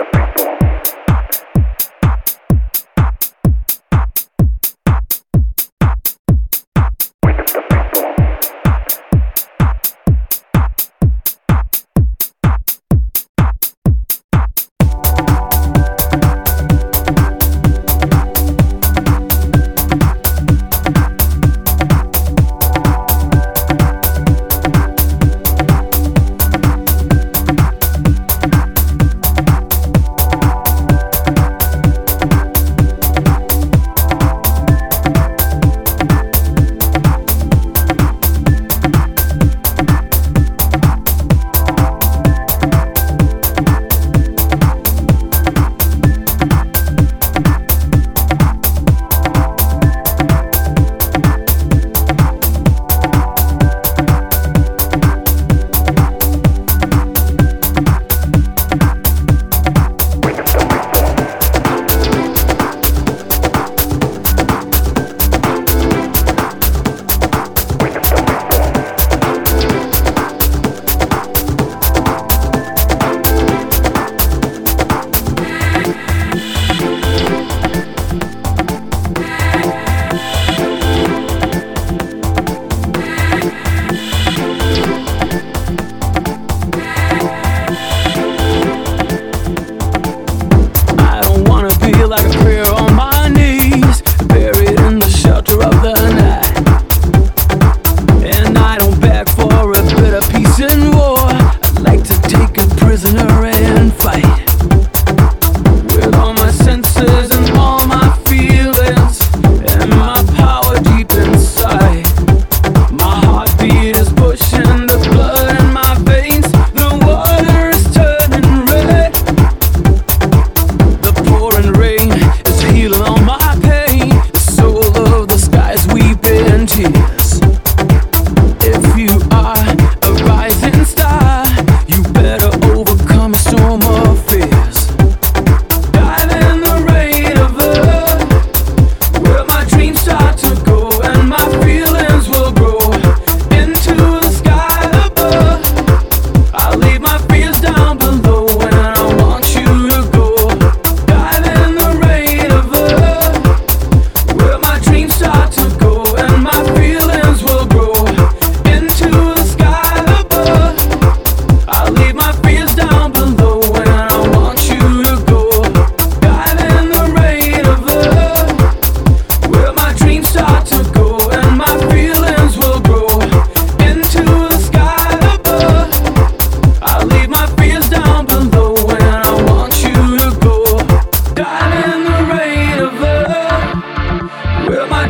the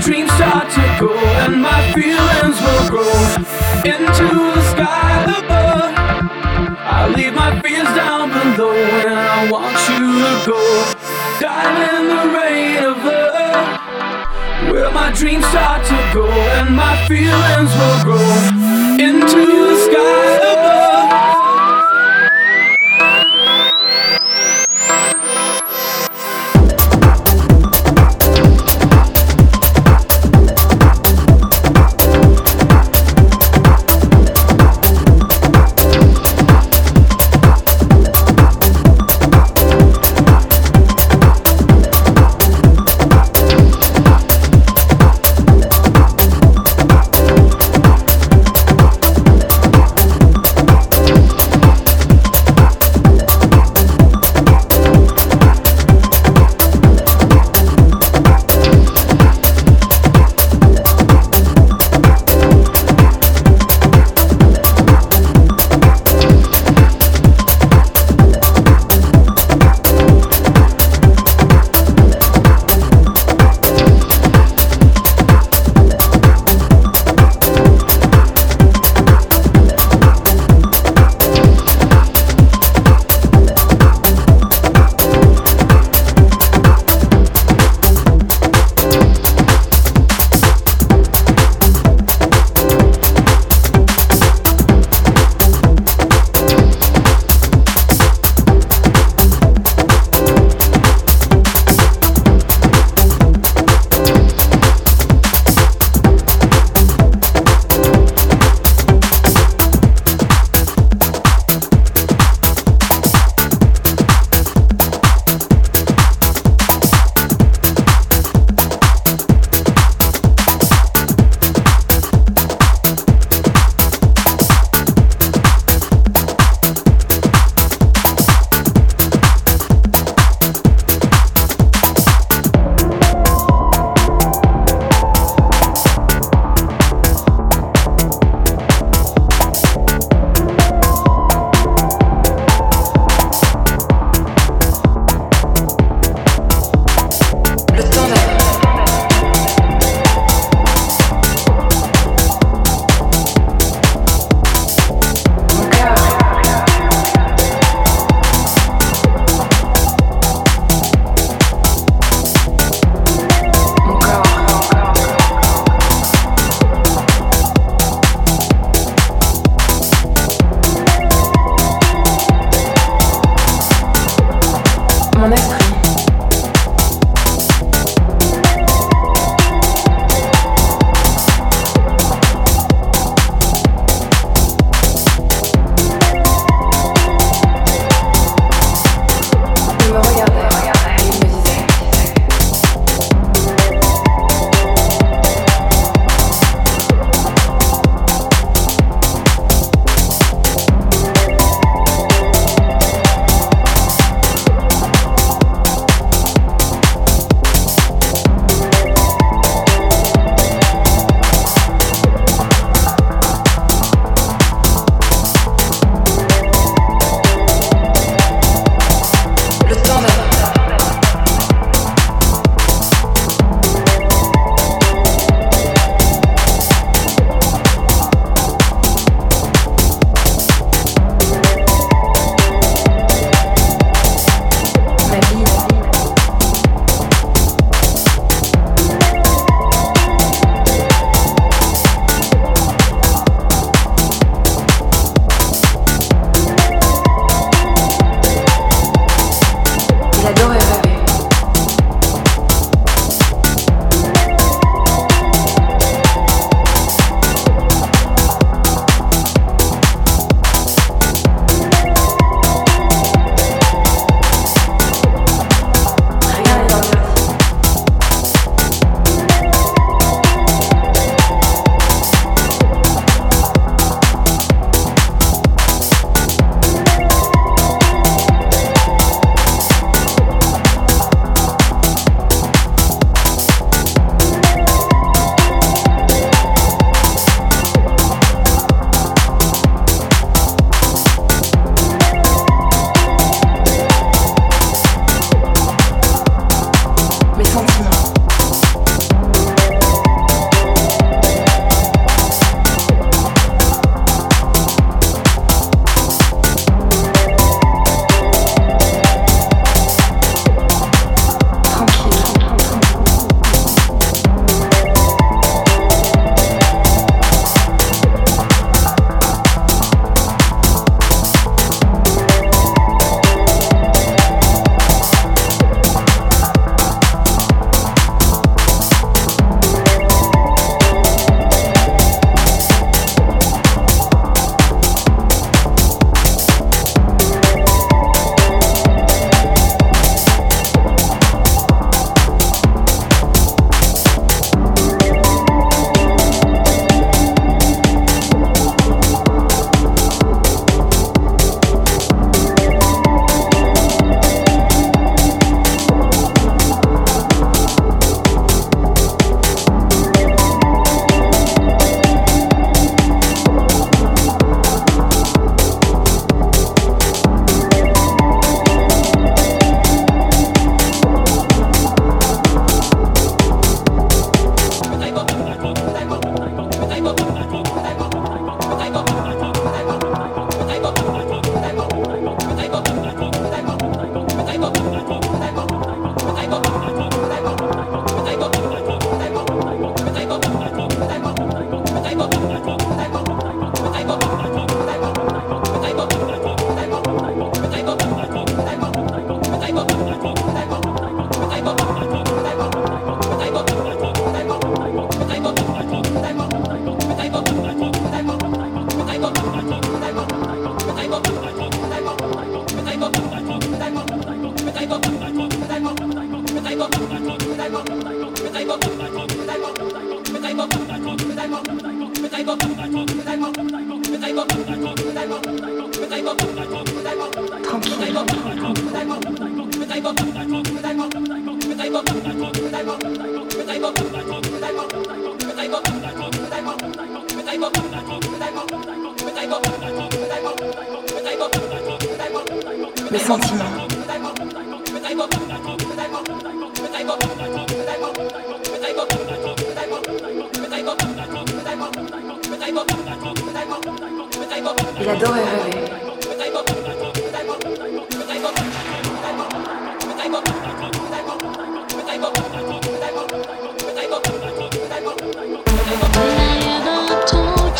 dreams start to go and my feelings will grow into the sky above. I leave my fears down below and I want you to go. Dive in the rain of love. Where my dreams start to go and my feelings will grow.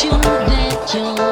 You that your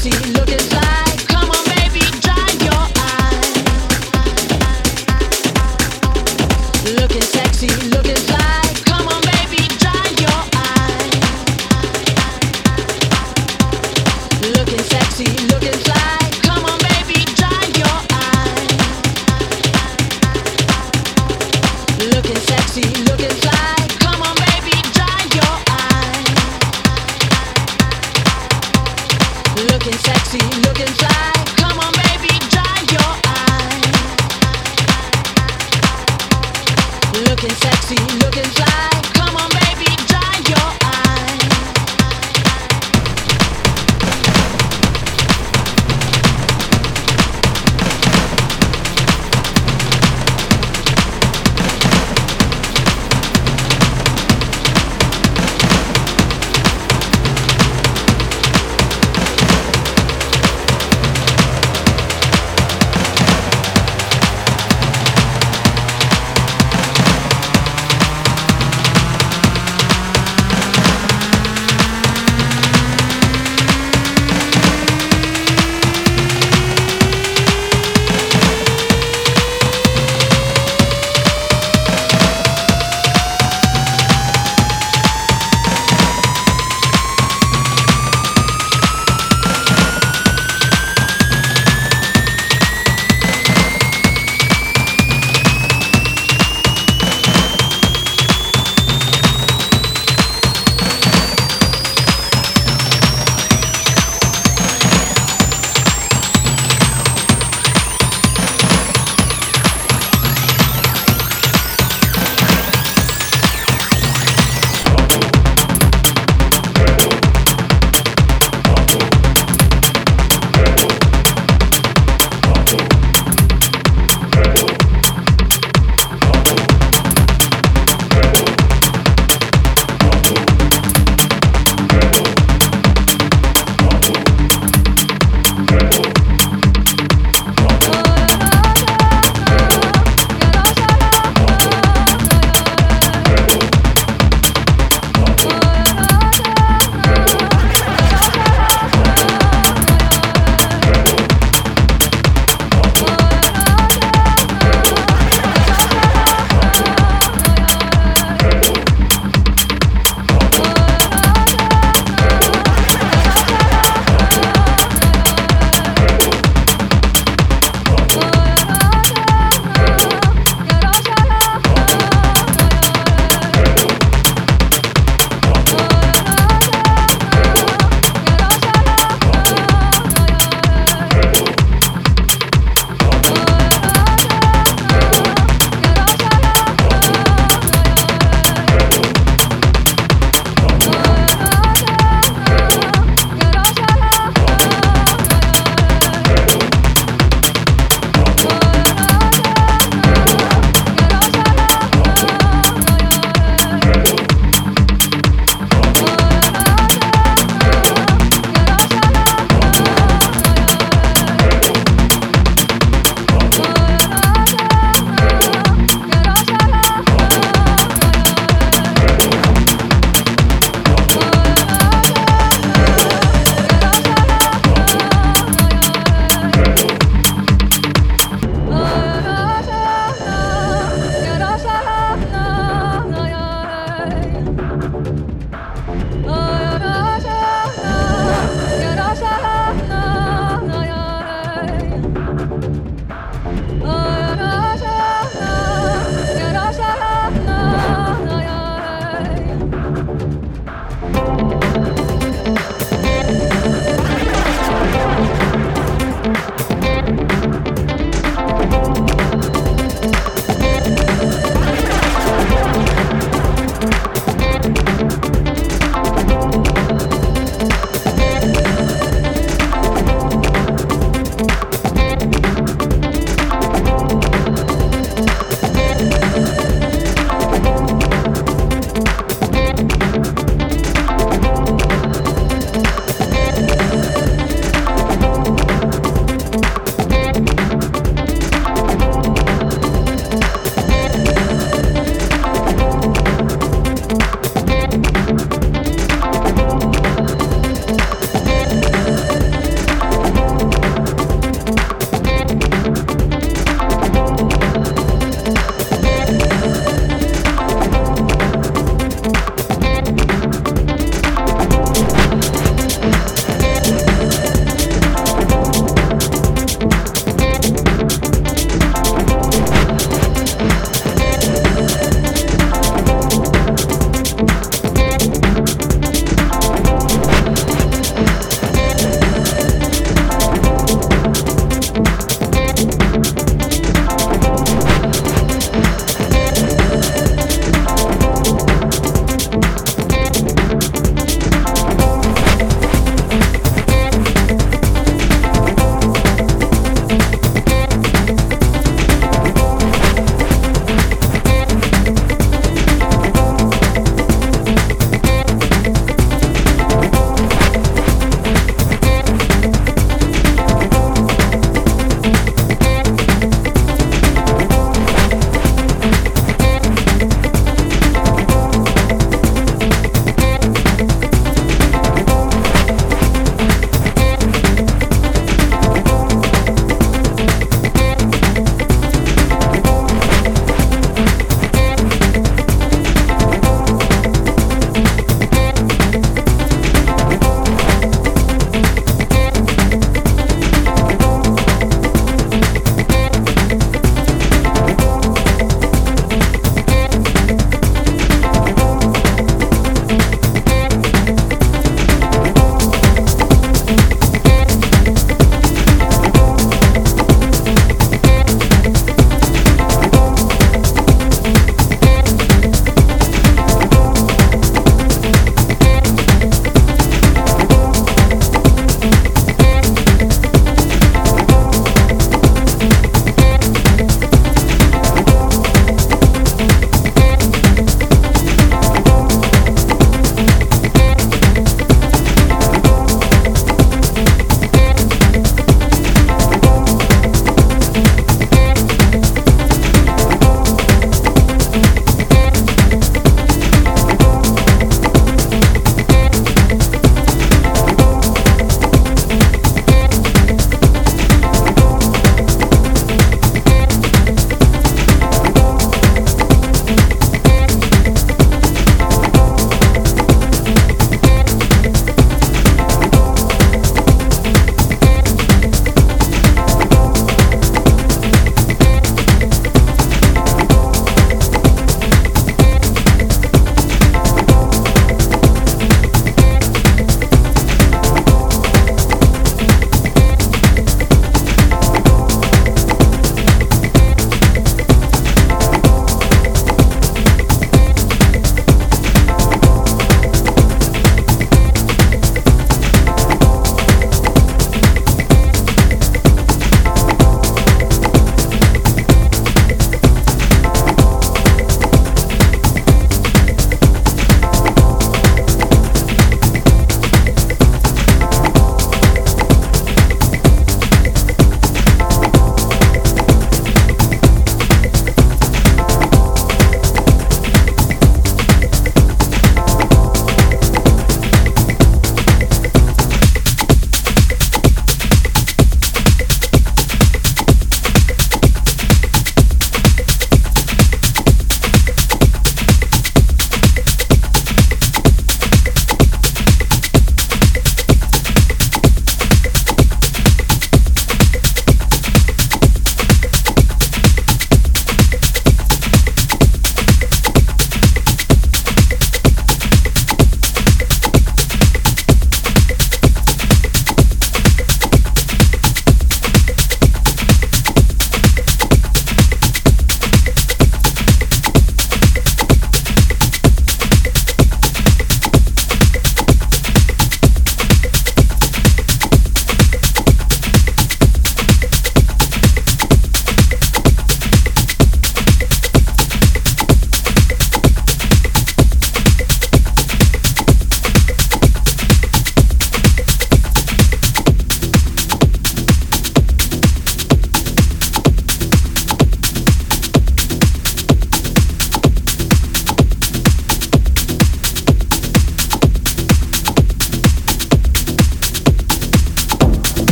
see